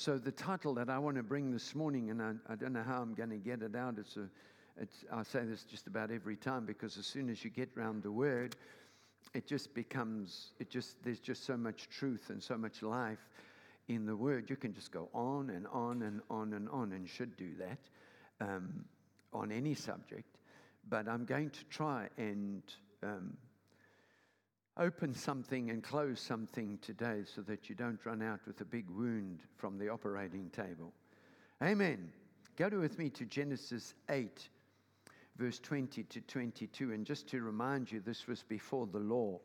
So, the title that I want to bring this morning, and I, I don't know how I'm going to get it out, it's a, it's, I say this just about every time because as soon as you get round the word, it just becomes, it just, there's just so much truth and so much life in the word. You can just go on and on and on and on, and should do that um, on any subject. But I'm going to try and um, open something and close something today so that you don't run out with a big wound from the operating table. Amen. Go to with me to Genesis 8, verse 20 to 22. And just to remind you, this was before the law.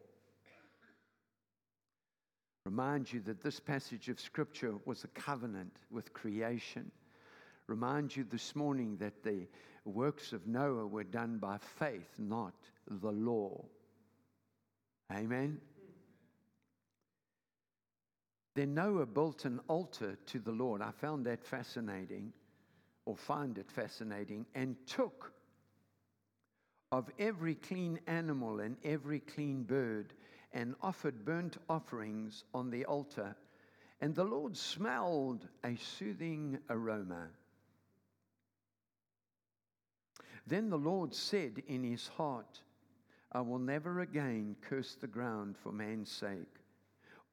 Remind you that this passage of Scripture was a covenant with creation. Remind you this morning that the works of Noah were done by faith, not the law. Amen. Then Noah built an altar to the Lord. I found that fascinating, or find it fascinating, and took of every clean animal and every clean bird and offered burnt offerings on the altar. And the Lord smelled a soothing aroma. Then the Lord said in his heart, I will never again curse the ground for man's sake.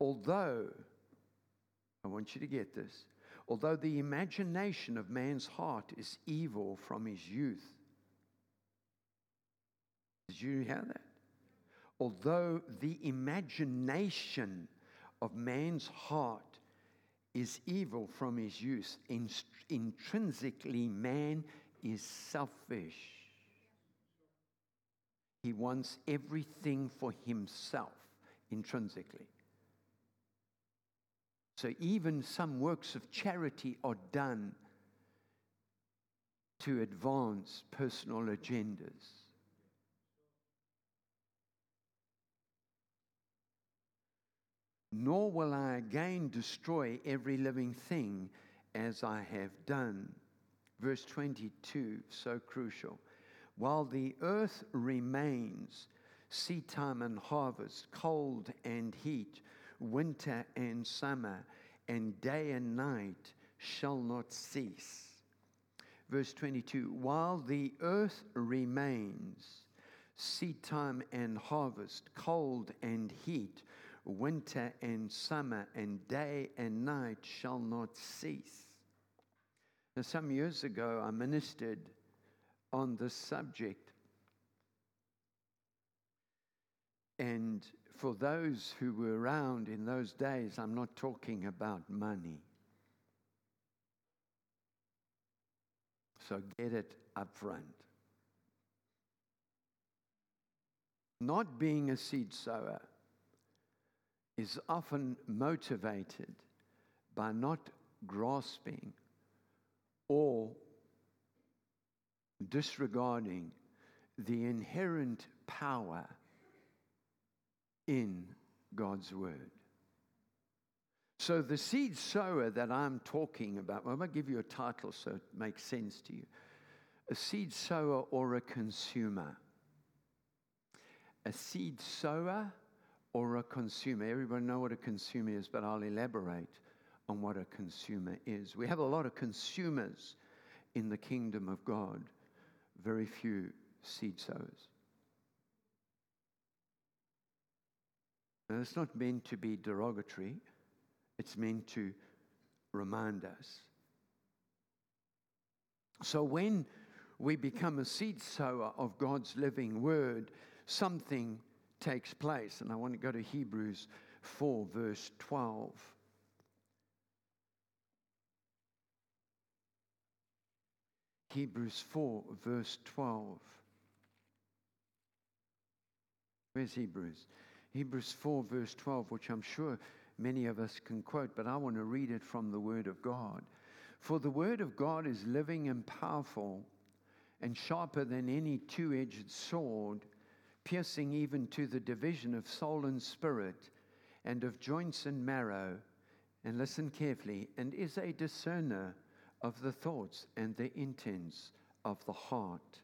Although, I want you to get this, although the imagination of man's heart is evil from his youth. Did you hear that? Although the imagination of man's heart is evil from his youth, intrinsically man is selfish. He wants everything for himself intrinsically. So even some works of charity are done to advance personal agendas. Nor will I again destroy every living thing as I have done. Verse 22, so crucial. While the earth remains, seed time and harvest, cold and heat, winter and summer, and day and night shall not cease. Verse 22 While the earth remains, seed time and harvest, cold and heat, winter and summer, and day and night shall not cease. Now, some years ago, I ministered on this subject. And for those who were around in those days, I'm not talking about money. So get it up front. Not being a seed sower is often motivated by not grasping or disregarding the inherent power in God's Word. So, the seed sower that I'm talking about, well, I'm going to give you a title so it makes sense to you a seed sower or a consumer. A seed sower or a consumer. Everybody know what a consumer is, but I'll elaborate on what a consumer is. We have a lot of consumers in the kingdom of God very few seed sowers. Now, it's not meant to be derogatory, it's meant to remind us. So, when we become a seed sower of God's living word, something takes place. And I want to go to Hebrews 4, verse 12. Hebrews 4, verse 12. Where's Hebrews? Hebrews 4, verse 12, which I'm sure many of us can quote, but I want to read it from the Word of God. For the Word of God is living and powerful and sharper than any two edged sword, piercing even to the division of soul and spirit, and of joints and marrow. And listen carefully, and is a discerner of the thoughts and the intents of the heart.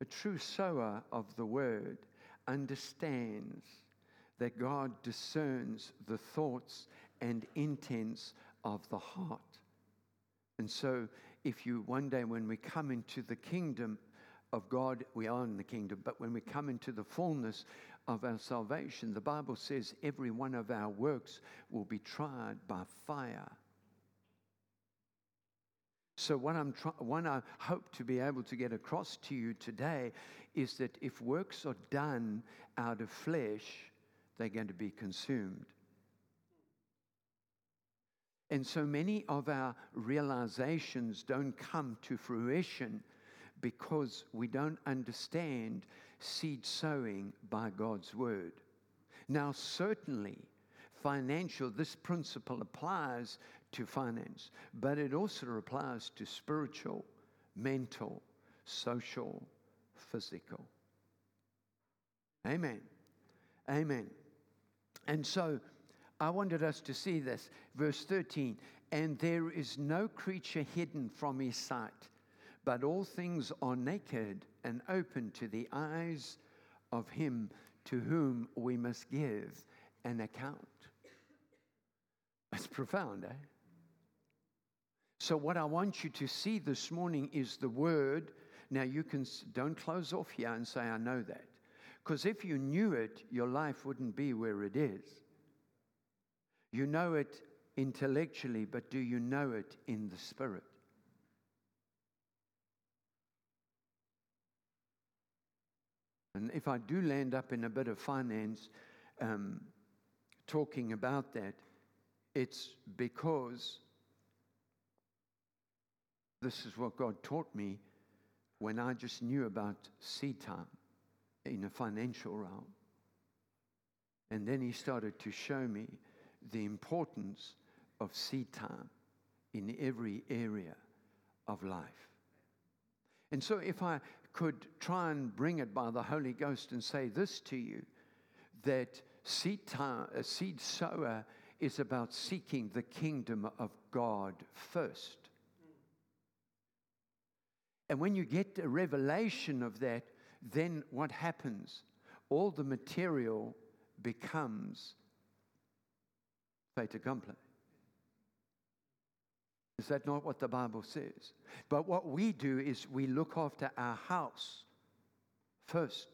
A true sower of the word understands that God discerns the thoughts and intents of the heart. And so, if you one day, when we come into the kingdom of God, we are in the kingdom, but when we come into the fullness of our salvation, the Bible says every one of our works will be tried by fire. So, what, I'm try- what I hope to be able to get across to you today is that if works are done out of flesh, they're going to be consumed. And so many of our realizations don't come to fruition because we don't understand seed sowing by God's word. Now, certainly, financial, this principle applies to finance, but it also applies to spiritual, mental, social, physical. Amen. Amen. And so I wanted us to see this. Verse 13 And there is no creature hidden from his sight, but all things are naked and open to the eyes of him to whom we must give an account. That's profound, eh? So, what I want you to see this morning is the word. Now, you can don't close off here and say, I know that. Because if you knew it, your life wouldn't be where it is. You know it intellectually, but do you know it in the spirit? And if I do land up in a bit of finance um, talking about that, it's because this is what God taught me when I just knew about seed time in a financial realm. And then He started to show me the importance of seed time in every area of life. And so, if I could try and bring it by the Holy Ghost and say this to you that seed, time, a seed sower is about seeking the kingdom of God first. And when you get a revelation of that, then what happens? All the material becomes fait accompli. Is that not what the Bible says? But what we do is we look after our house first.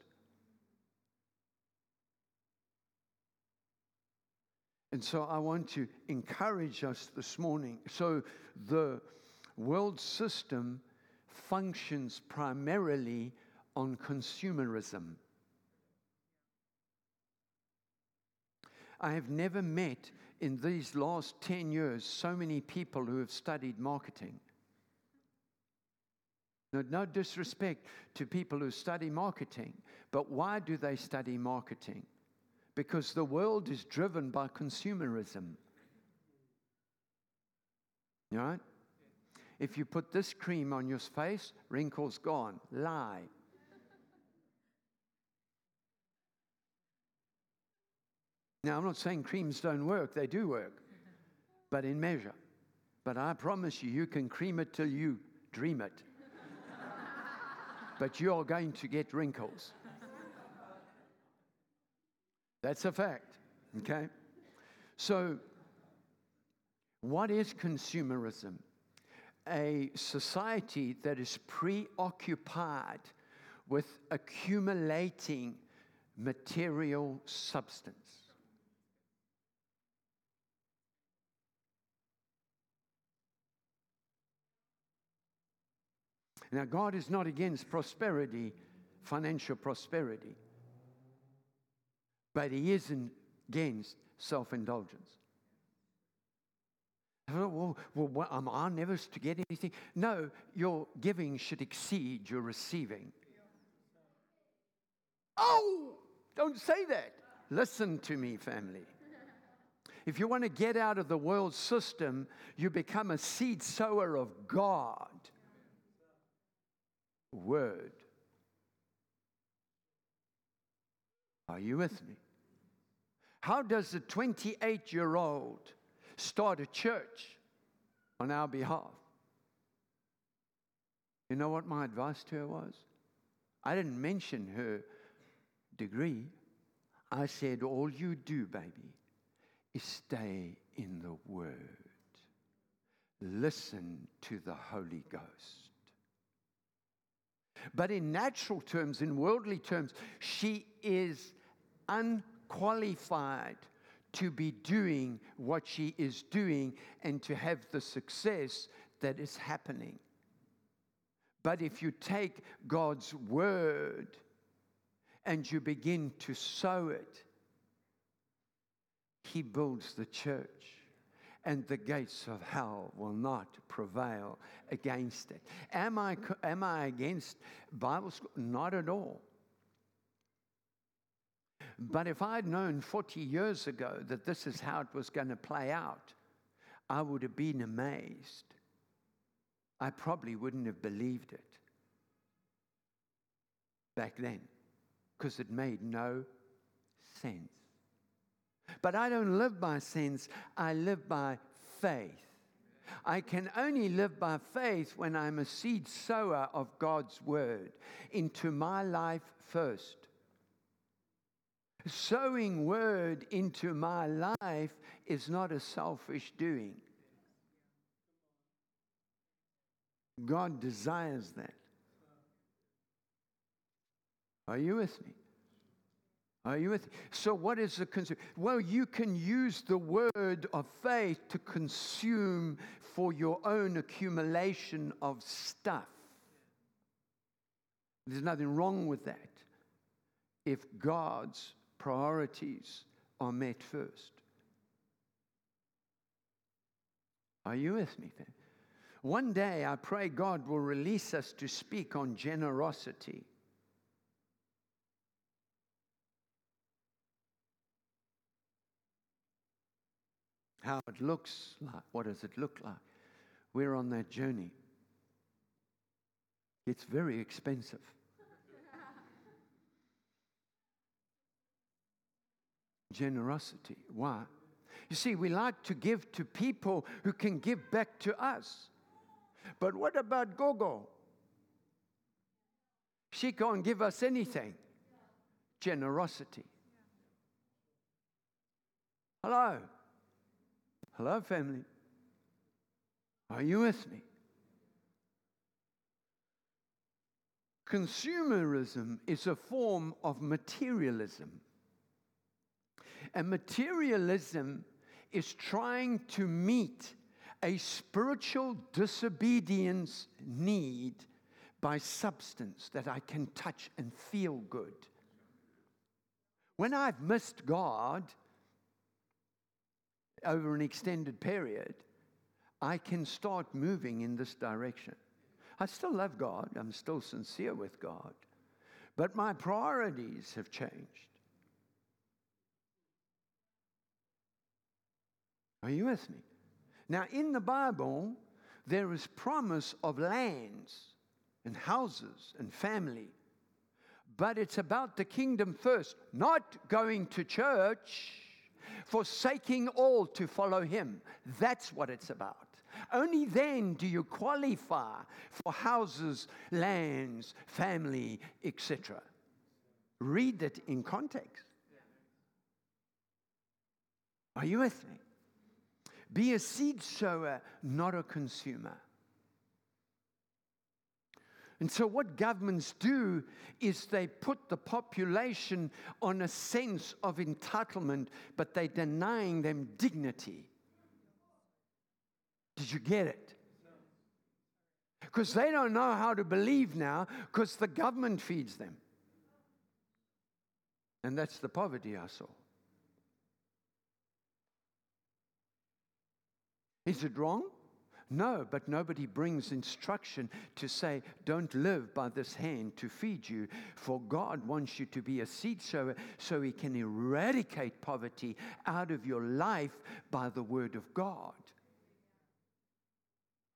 And so I want to encourage us this morning. So the world system functions primarily on consumerism. I have never met in these last 10 years so many people who have studied marketing. No, no disrespect to people who study marketing, but why do they study marketing? Because the world is driven by consumerism. Know? If you put this cream on your face, wrinkles gone. Lie. Now, I'm not saying creams don't work, they do work, but in measure. But I promise you, you can cream it till you dream it. but you're going to get wrinkles. That's a fact, okay? So, what is consumerism? A society that is preoccupied with accumulating material substance. Now, God is not against prosperity, financial prosperity, but He isn't against self indulgence. Oh, well, well, am I never to get anything? No, your giving should exceed your receiving. Oh, don't say that. Listen to me, family. If you want to get out of the world system, you become a seed sower of God word. Are you with me? How does a 28 year old start a church on our behalf? You know what my advice to her was? I didn't mention her degree. I said, All you do, baby, is stay in the Word. listen to the Holy Ghost. But in natural terms, in worldly terms, she is unqualified to be doing what she is doing and to have the success that is happening. But if you take God's word and you begin to sow it, He builds the church and the gates of hell will not prevail against it. Am I, am I against Bible school? Not at all. But if I'd known 40 years ago that this is how it was going to play out, I would have been amazed. I probably wouldn't have believed it back then because it made no sense. But I don't live by sense, I live by faith. I can only live by faith when I'm a seed sower of God's word into my life first. Sowing word into my life is not a selfish doing. God desires that. Are you with me? Are you with me? So, what is the consume? Well, you can use the word of faith to consume for your own accumulation of stuff. There's nothing wrong with that if God's priorities are met first. Are you with me? Then? One day I pray God will release us to speak on generosity. how it looks like. What does it look like? We're on that journey. It's very expensive. Generosity. Why? You see, we like to give to people who can give back to us. But what about Gogo? She can't give us anything. Generosity. Hello. Hello, family. Are you with me? Consumerism is a form of materialism. And materialism is trying to meet a spiritual disobedience need by substance that I can touch and feel good. When I've missed God, over an extended period, I can start moving in this direction. I still love God, I'm still sincere with God, but my priorities have changed. Are you with me? Now, in the Bible, there is promise of lands and houses and family, but it's about the kingdom first, not going to church forsaking all to follow him. That's what it's about. Only then do you qualify for houses, lands, family, etc. Read it in context. Are you with me? Be a seed sower, not a consumer. And so, what governments do is they put the population on a sense of entitlement, but they're denying them dignity. Did you get it? Because they don't know how to believe now because the government feeds them. And that's the poverty I saw. Is it wrong? No, but nobody brings instruction to say, don't live by this hand to feed you, for God wants you to be a seed sower so He can eradicate poverty out of your life by the Word of God.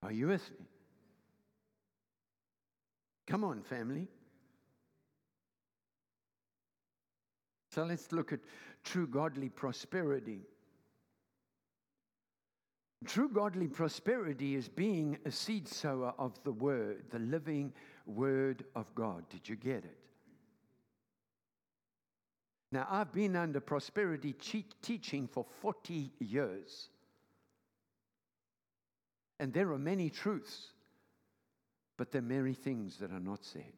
Are you with me? Come on, family. So let's look at true godly prosperity. True godly prosperity is being a seed sower of the Word, the living Word of God. Did you get it? Now, I've been under prosperity teaching for 40 years. And there are many truths, but there are many things that are not said.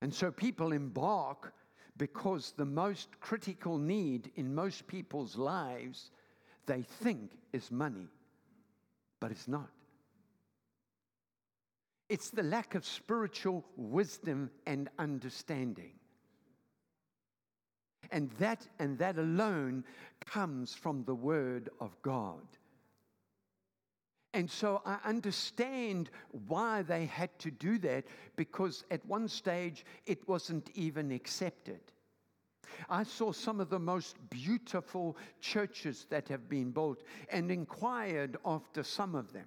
And so people embark because the most critical need in most people's lives they think is money, but it's not. It's the lack of spiritual wisdom and understanding. And that and that alone comes from the word of God. And so I understand why they had to do that because at one stage it wasn't even accepted. I saw some of the most beautiful churches that have been built and inquired after some of them.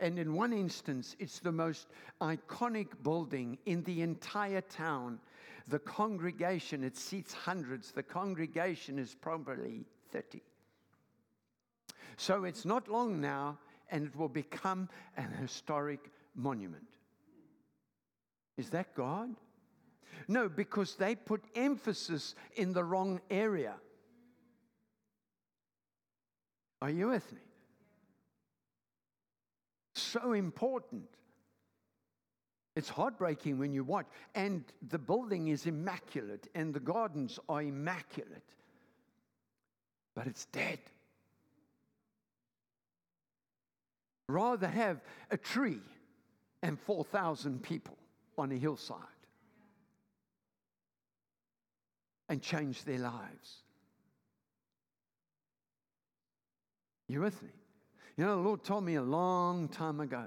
And in one instance, it's the most iconic building in the entire town. The congregation, it seats hundreds, the congregation is probably 30. So it's not long now, and it will become an historic monument. Is that God? No, because they put emphasis in the wrong area. Are you with me? So important. It's heartbreaking when you watch. And the building is immaculate, and the gardens are immaculate. But it's dead. Rather have a tree and 4,000 people on a hillside and change their lives. You with me? You know, the Lord told me a long time ago,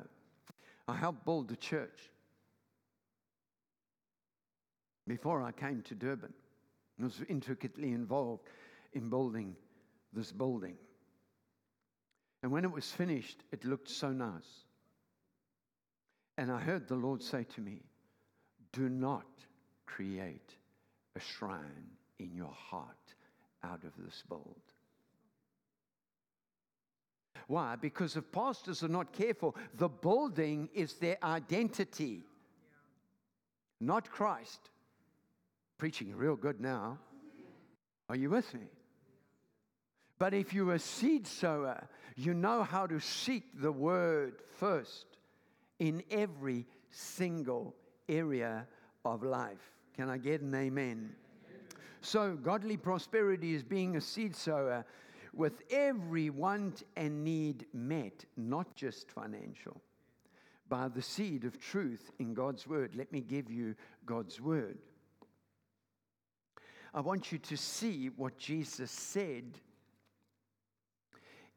I helped build the church before I came to Durban. I was intricately involved in building this building. And when it was finished, it looked so nice. And I heard the Lord say to me, Do not create a shrine in your heart out of this build. Why? Because if pastors are not careful, the building is their identity, not Christ. Preaching real good now. Are you with me? But if you're a seed sower, you know how to seek the word first in every single area of life. Can I get an amen? So, godly prosperity is being a seed sower with every want and need met, not just financial, by the seed of truth in God's word. Let me give you God's word. I want you to see what Jesus said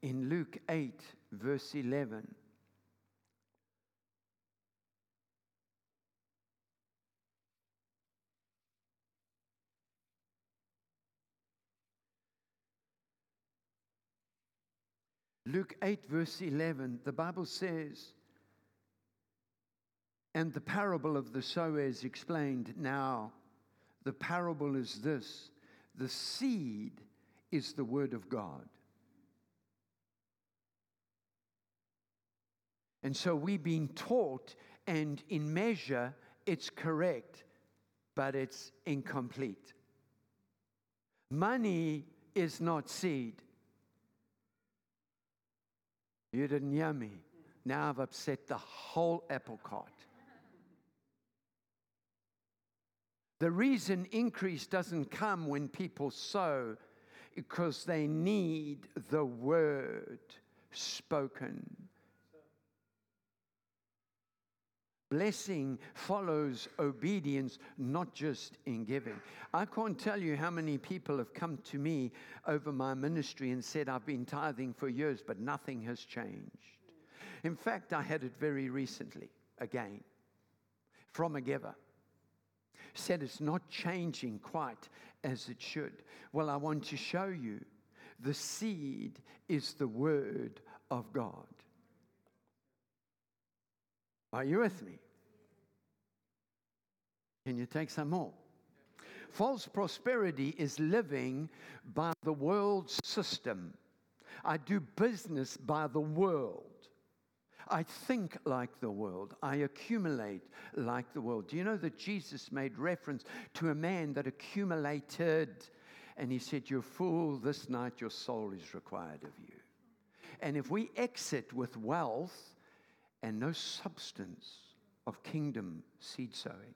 in Luke 8, verse 11. Luke 8, verse 11, the Bible says, and the parable of the sower is explained now. The parable is this the seed is the word of God. And so we've been taught, and in measure, it's correct, but it's incomplete. Money is not seed. You didn't hear me. Now I've upset the whole apple cart. The reason increase doesn't come when people sow because they need the word spoken. Blessing follows obedience, not just in giving. I can't tell you how many people have come to me over my ministry and said, I've been tithing for years, but nothing has changed. In fact, I had it very recently again from a giver. Said it's not changing quite as it should. Well, I want to show you the seed is the word of God. Are you with me? Can you take some more? False prosperity is living by the world's system. I do business by the world. I think like the world. I accumulate like the world. Do you know that Jesus made reference to a man that accumulated? And he said, You're fool, this night your soul is required of you. And if we exit with wealth and no substance of kingdom seed sowing,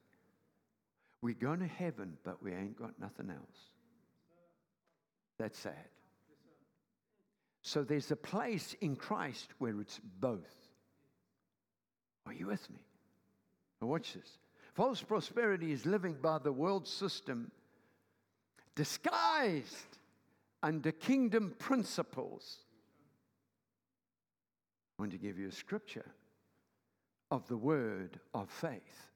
we're going to heaven, but we ain't got nothing else. That's sad. So there's a place in Christ where it's both. Are you with me? Now, watch this. False prosperity is living by the world system disguised under kingdom principles. I want to give you a scripture of the word of faith.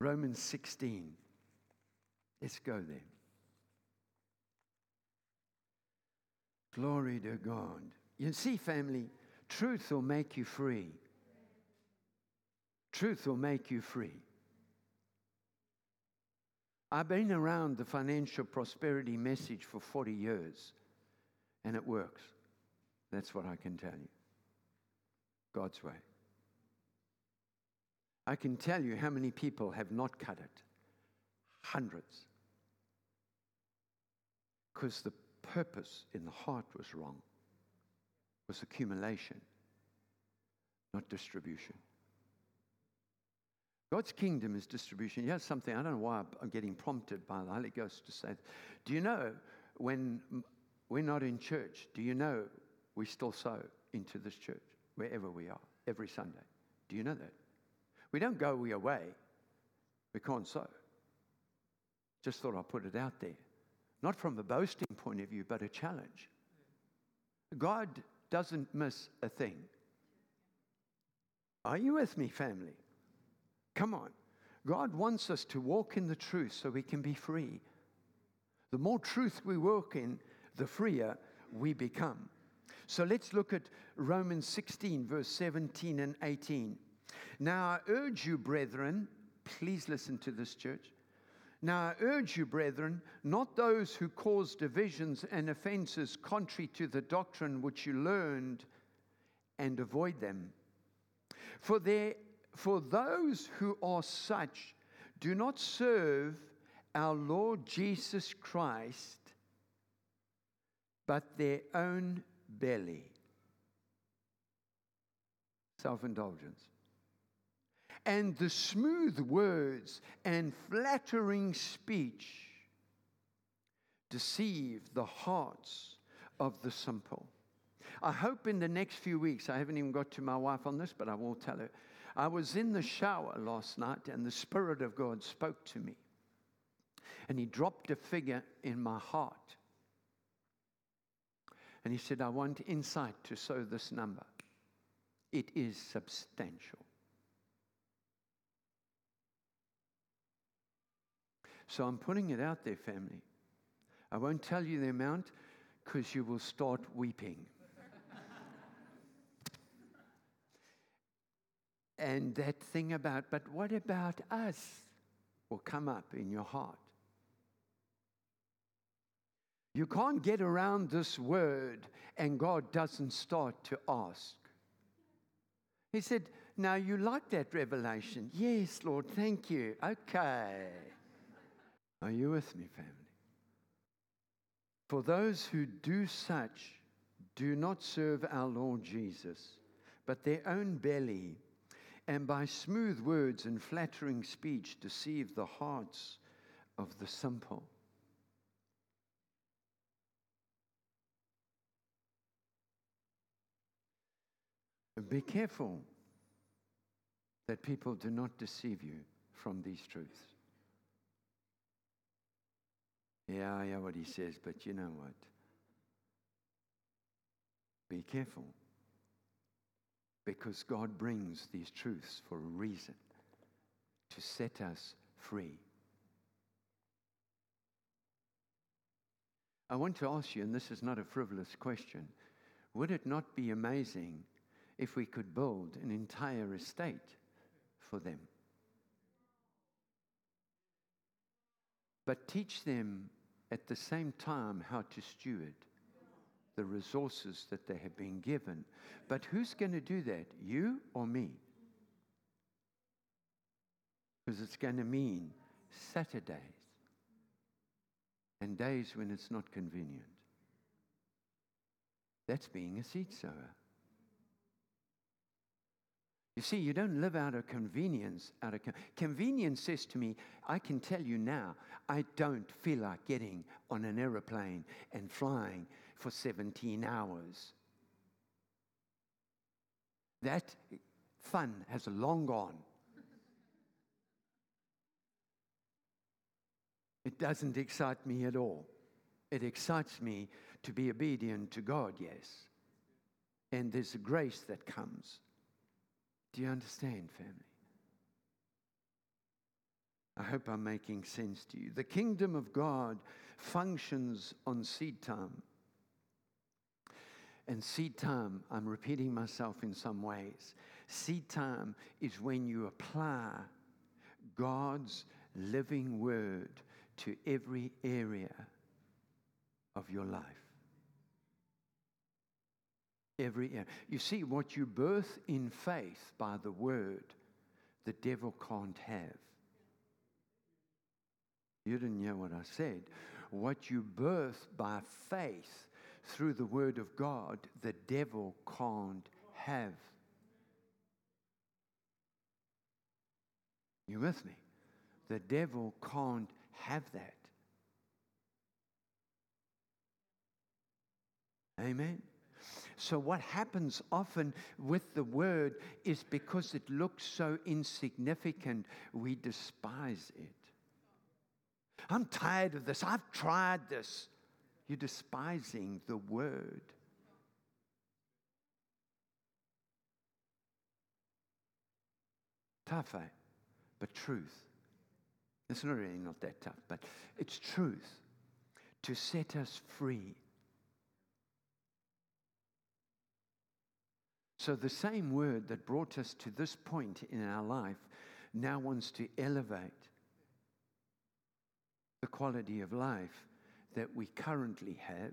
Romans 16. Let's go there. Glory to God. You see, family, truth will make you free. Truth will make you free. I've been around the financial prosperity message for 40 years, and it works. That's what I can tell you. God's way. I can tell you how many people have not cut it. Hundreds. Because the purpose in the heart was wrong. It was accumulation, not distribution. God's kingdom is distribution. Here's something, I don't know why I'm getting prompted by the Holy Ghost to say. Do you know when we're not in church, do you know we still sow into this church wherever we are every Sunday? Do you know that? We don't go we away. We can't sow. Just thought I'd put it out there. Not from a boasting point of view, but a challenge. God doesn't miss a thing. Are you with me, family? Come on. God wants us to walk in the truth so we can be free. The more truth we walk in, the freer we become. So let's look at Romans 16, verse 17 and 18. Now I urge you, brethren, please listen to this, church. Now I urge you, brethren, not those who cause divisions and offenses contrary to the doctrine which you learned, and avoid them. For, there, for those who are such do not serve our Lord Jesus Christ, but their own belly. Self indulgence and the smooth words and flattering speech deceive the hearts of the simple. I hope in the next few weeks, I haven't even got to my wife on this, but I will tell her. I was in the shower last night and the Spirit of God spoke to me. And He dropped a figure in my heart. And He said, I want Incite to sow this number. It is substantial. So I'm putting it out there, family. I won't tell you the amount because you will start weeping. And that thing about, but what about us, will come up in your heart. You can't get around this word and God doesn't start to ask. He said, Now you like that revelation? Yes, Lord, thank you. Okay. Are you with me, family? For those who do such do not serve our Lord Jesus, but their own belly, and by smooth words and flattering speech deceive the hearts of the simple. Be careful that people do not deceive you from these truths. Yeah, I yeah, what he says, but you know what? Be careful. Because God brings these truths for a reason to set us free. I want to ask you, and this is not a frivolous question, would it not be amazing if we could build an entire estate for them? But teach them at the same time how to steward the resources that they have been given. But who's going to do that, you or me? Because it's going to mean Saturdays, and days when it's not convenient. That's being a seed sower. You see, you don't live out of convenience. Out of con- convenience says to me, I can tell you now, I don't feel like getting on an aeroplane and flying for 17 hours. That fun has long gone. It doesn't excite me at all. It excites me to be obedient to God, yes. And there's a grace that comes. Do you understand, family? I hope I'm making sense to you. The kingdom of God functions on seed time. And seed time, I'm repeating myself in some ways. Seed time is when you apply God's living word to every area of your life. Every area. You see, what you birth in faith by the word, the devil can't have. You didn't hear what I said. What you birth by faith through the word of God, the devil can't have. You with me? The devil can't have that. Amen. So, what happens often with the word is because it looks so insignificant, we despise it. I'm tired of this. I've tried this. You're despising the word. Tough, eh? But truth. It's not really not that tough, but it's truth to set us free. So, the same word that brought us to this point in our life now wants to elevate the quality of life that we currently have.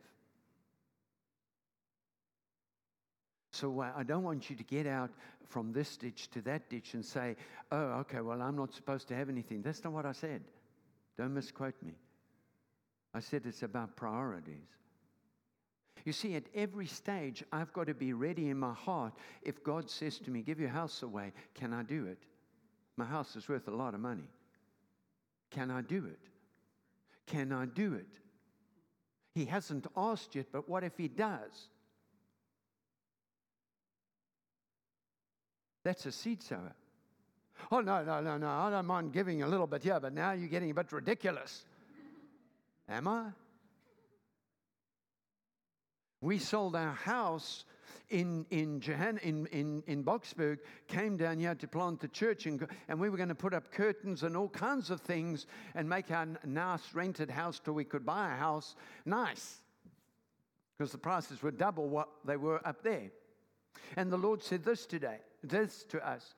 So I don't want you to get out from this ditch to that ditch and say, oh, okay, well, I'm not supposed to have anything. That's not what I said. Don't misquote me. I said it's about priorities. You see, at every stage, I've got to be ready in my heart. If God says to me, Give your house away, can I do it? My house is worth a lot of money. Can I do it? Can I do it? He hasn't asked yet, but what if he does? That's a seed sower. Oh, no, no, no, no. I don't mind giving a little bit here, but now you're getting a bit ridiculous. Am I? We sold our house in, in, Johann, in, in, in Boksburg, came down here to plant the church, and, and we were going to put up curtains and all kinds of things and make our nice rented house till we could buy a house nice. Because the prices were double what they were up there. And the Lord said this today this to us.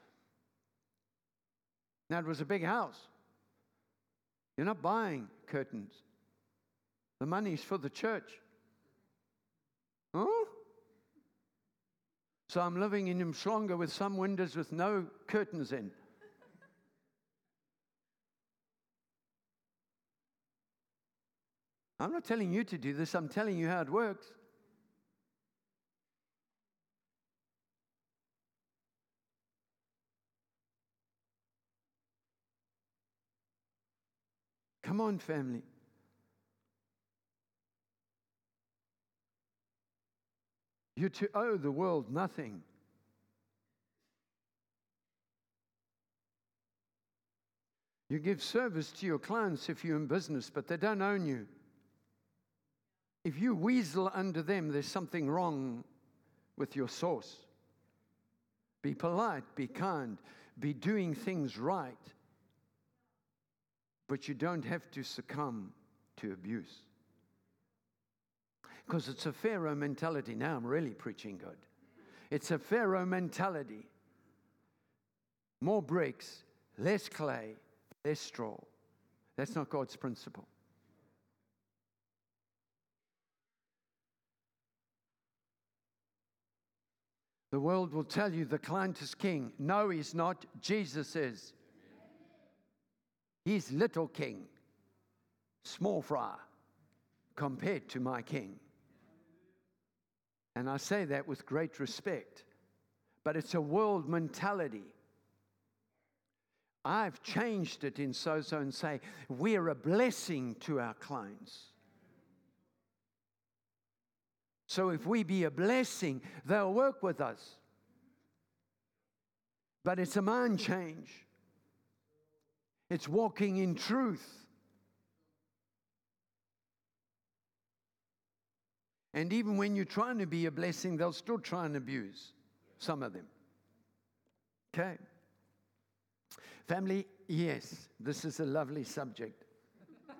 Now, it was a big house. You're not buying curtains, the money's for the church. Huh? So I'm living in Umhlanga with some windows with no curtains in. I'm not telling you to do this, I'm telling you how it works. Come on, family. You're to owe the world nothing. You give service to your clients if you're in business, but they don't own you. If you weasel under them, there's something wrong with your source. Be polite, be kind, be doing things right but you don't have to succumb to abuse. Because it's a Pharaoh mentality. Now I'm really preaching good. It's a Pharaoh mentality. More bricks, less clay, less straw. That's not God's principle. The world will tell you the client is king. No, he's not. Jesus is. He's little king, small fry compared to my king. And I say that with great respect, but it's a world mentality. I've changed it in so so and say, we're a blessing to our clients. So if we be a blessing, they'll work with us. But it's a mind change, it's walking in truth. And even when you're trying to be a blessing, they'll still try and abuse some of them. Okay. Family, yes, this is a lovely subject.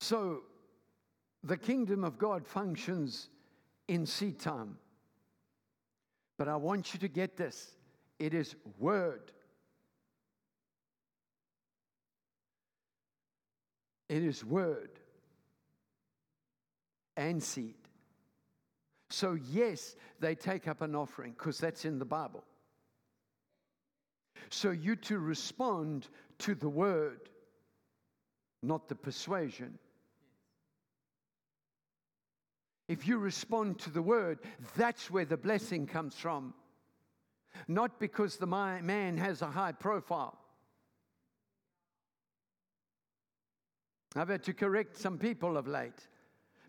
so, the kingdom of God functions in seed time. But I want you to get this it is word. It is word and seed. So, yes, they take up an offering because that's in the Bible. So, you to respond to the word, not the persuasion. If you respond to the word, that's where the blessing comes from. Not because the man has a high profile. I've had to correct some people of late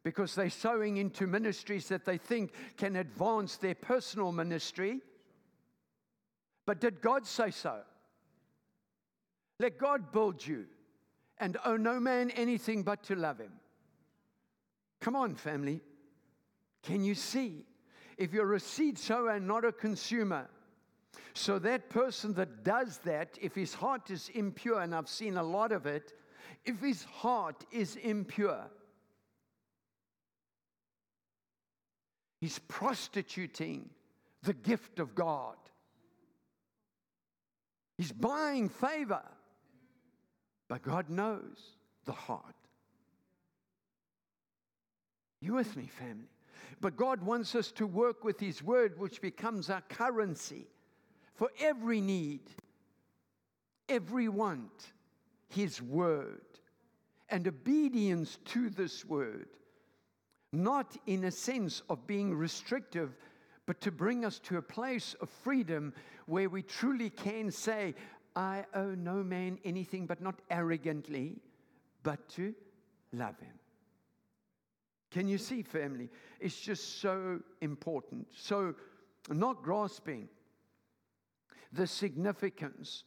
because they're sowing into ministries that they think can advance their personal ministry. But did God say so? Let God build you and owe no man anything but to love him. Come on, family. Can you see? If you're a seed sower and not a consumer, so that person that does that, if his heart is impure, and I've seen a lot of it, if his heart is impure, he's prostituting the gift of God. He's buying favor. But God knows the heart. You with me, family? But God wants us to work with His Word, which becomes our currency for every need, every want, His Word and obedience to this Word. Not in a sense of being restrictive, but to bring us to a place of freedom where we truly can say, I owe no man anything, but not arrogantly, but to love him. Can you see, family? It's just so important. So, not grasping the significance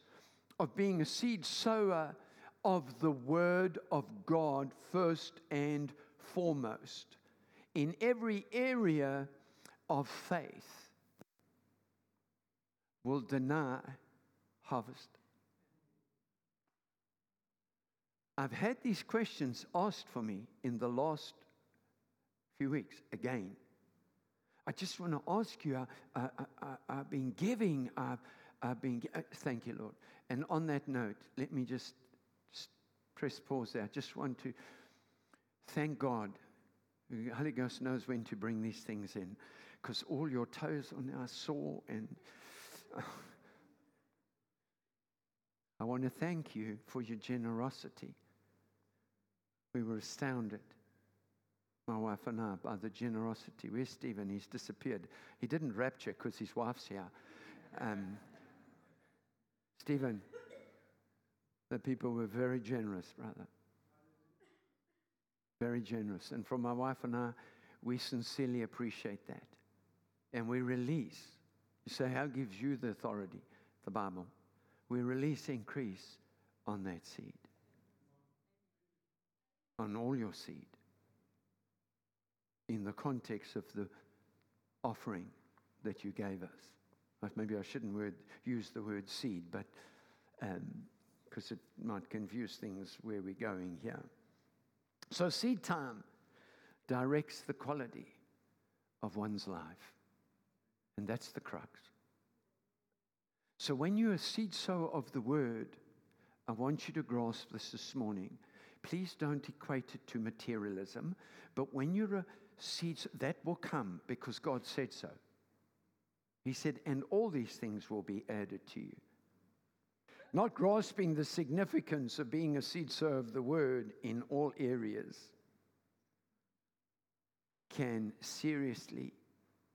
of being a seed sower of the Word of God first and foremost in every area of faith will deny harvest. I've had these questions asked for me in the last few weeks again. I just want to ask you uh, uh, uh, I, have been giving, I've, I've been, uh, thank you, Lord. And on that note, let me just press pause there. I just want to thank God. The Holy Ghost knows when to bring these things in because all your toes are now sore and. I want to thank you for your generosity. We were astounded my wife and I, by the generosity. Where's Stephen? He's disappeared. He didn't rapture because his wife's here. Um, Stephen, the people were very generous, brother. Very generous. And from my wife and I, we sincerely appreciate that. And we release. You say, How gives you the authority? The Bible. We release increase on that seed, on all your seed in the context of the offering that you gave us. Maybe I shouldn't word, use the word seed, but um, because it might confuse things where we're going here. So, seed time directs the quality of one's life, and that's the crux. So, when you're a seed sower of the word, I want you to grasp this this morning. Please don't equate it to materialism, but when you're a seed, that will come because God said so. He said, and all these things will be added to you. Not grasping the significance of being a seed sower of the word in all areas can seriously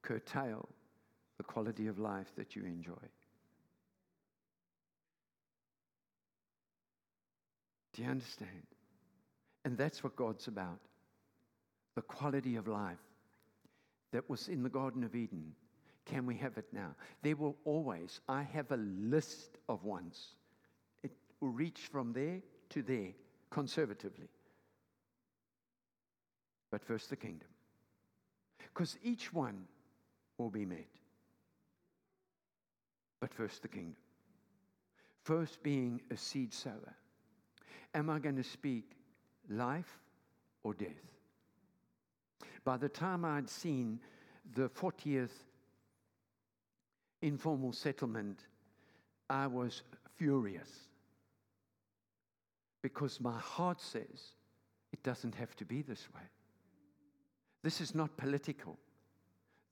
curtail the quality of life that you enjoy. Do you understand? And that's what God's about the quality of life that was in the Garden of Eden. Can we have it now? There will always, I have a list of ones. Will reach from there to there conservatively. But first, the kingdom. Because each one will be met. But first, the kingdom. First, being a seed sower. Am I going to speak life or death? By the time I'd seen the 40th informal settlement, I was furious because my heart says it doesn't have to be this way. This is not political,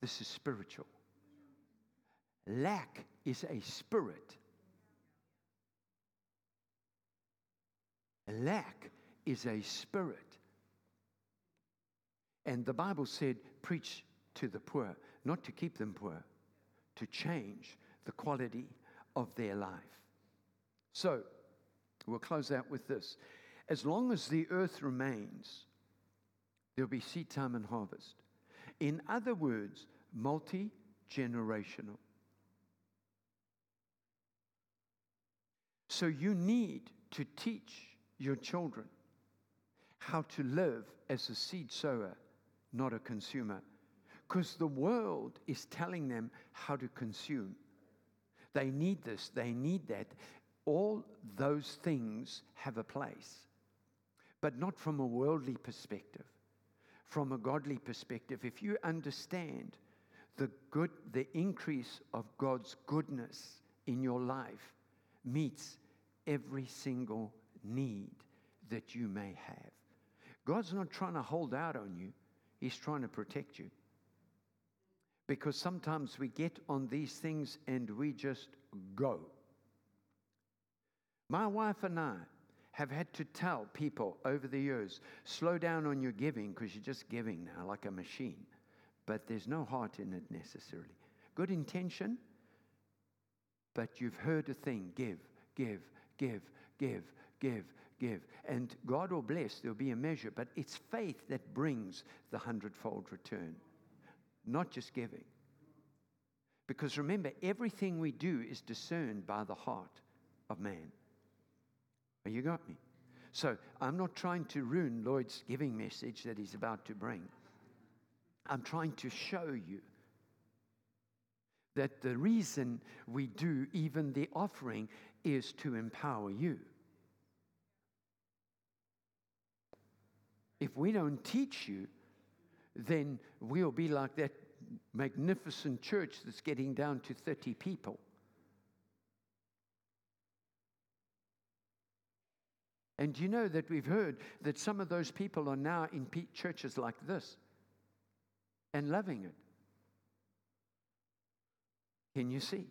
this is spiritual. Lack is a spirit. Lack is a spirit. And the Bible said, preach to the poor, not to keep them poor, to change the quality of their life. So, we'll close out with this. As long as the earth remains, there'll be seed time and harvest. In other words, multi generational. So, you need to teach your children how to live as a seed sower, not a consumer. Because the world is telling them how to consume. They need this, they need that. All those things have a place, but not from a worldly perspective, from a godly perspective. If you understand the good, the increase of God's goodness in your life meets every single need that you may have. God's not trying to hold out on you, He's trying to protect you. Because sometimes we get on these things and we just go. My wife and I have had to tell people over the years slow down on your giving because you're just giving now like a machine. But there's no heart in it necessarily. Good intention, but you've heard a thing give, give, give, give, give, give. And God will bless, there'll be a measure, but it's faith that brings the hundredfold return, not just giving. Because remember, everything we do is discerned by the heart of man. You got me? So I'm not trying to ruin Lloyd's giving message that he's about to bring. I'm trying to show you that the reason we do even the offering is to empower you. If we don't teach you, then we'll be like that magnificent church that's getting down to 30 people. And you know that we've heard that some of those people are now in churches like this and loving it. Can you see?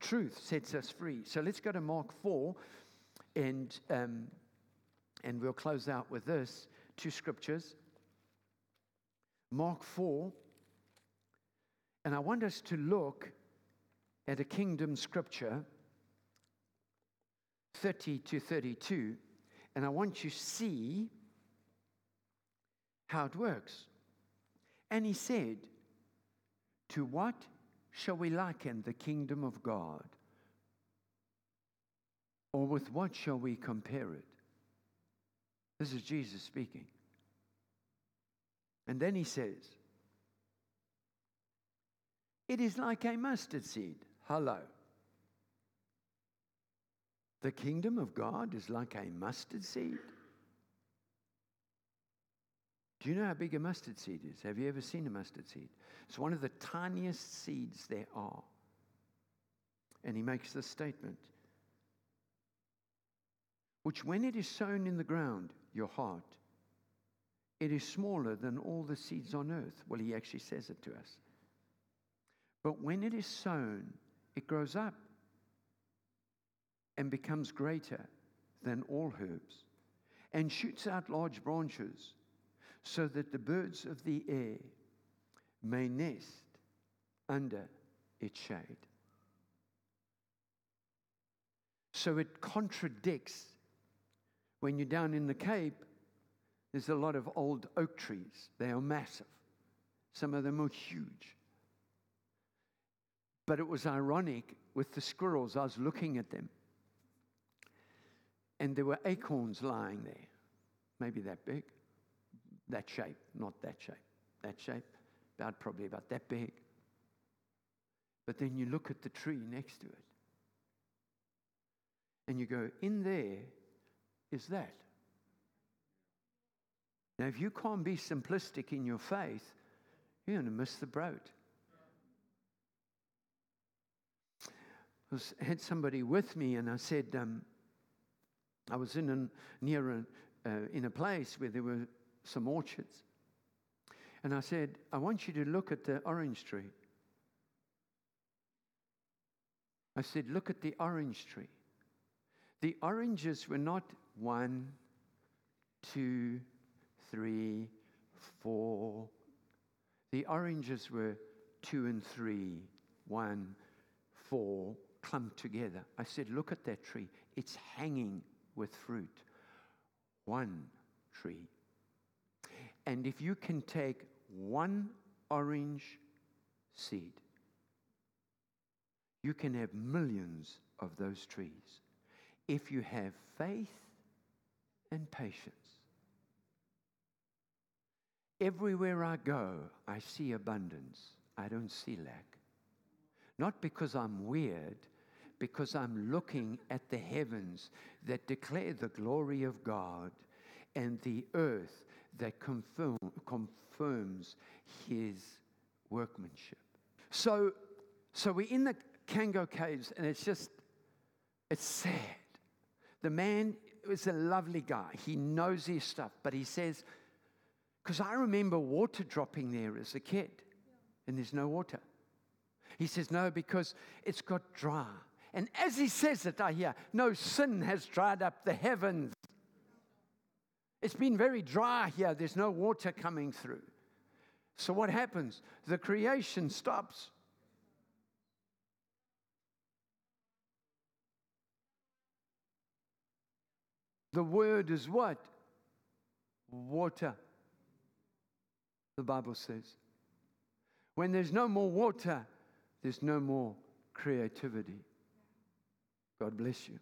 Truth sets us free. So let's go to Mark 4 and, um, and we'll close out with this two scriptures. Mark 4, and I want us to look at a kingdom scripture 30 to 32, and I want you to see how it works. And he said, To what shall we liken the kingdom of God? Or with what shall we compare it? This is Jesus speaking. And then he says, It is like a mustard seed. Hello. The kingdom of God is like a mustard seed. Do you know how big a mustard seed is? Have you ever seen a mustard seed? It's one of the tiniest seeds there are. And he makes this statement which, when it is sown in the ground, your heart, it is smaller than all the seeds on earth. Well, he actually says it to us. But when it is sown, it grows up and becomes greater than all herbs and shoots out large branches so that the birds of the air may nest under its shade. So it contradicts when you're down in the Cape, there's a lot of old oak trees. They are massive, some of them are huge. But it was ironic with the squirrels, I was looking at them, and there were acorns lying there, maybe that big, that shape, not that shape, that shape, about probably about that big. But then you look at the tree next to it, and you go, in there is that. Now, if you can't be simplistic in your faith, you're going to miss the boat. I had somebody with me, and I said, um, I was in an, near a, uh, in a place where there were some orchards. And I said, I want you to look at the orange tree. I said, Look at the orange tree. The oranges were not one, two, three, four. The oranges were two and three, one, four, clumped together. I said, Look at that tree. It's hanging with fruit. One tree. And if you can take one orange seed, you can have millions of those trees if you have faith and patience. Everywhere I go, I see abundance. I don't see lack. Not because I'm weird, because I'm looking at the heavens that declare the glory of God and the earth that confirm, confirms his workmanship. So, so we're in the Cango Caves, and it's just, it's sad. The man is a lovely guy. He knows his stuff, but he says, because I remember water dropping there as a kid, and there's no water. He says, no, because it's got dry. And as he says it, I hear, no sin has dried up the heavens. It's been very dry here, there's no water coming through. So what happens? The creation stops. The word is what? Water. The Bible says. When there's no more water, there's no more creativity. God bless you.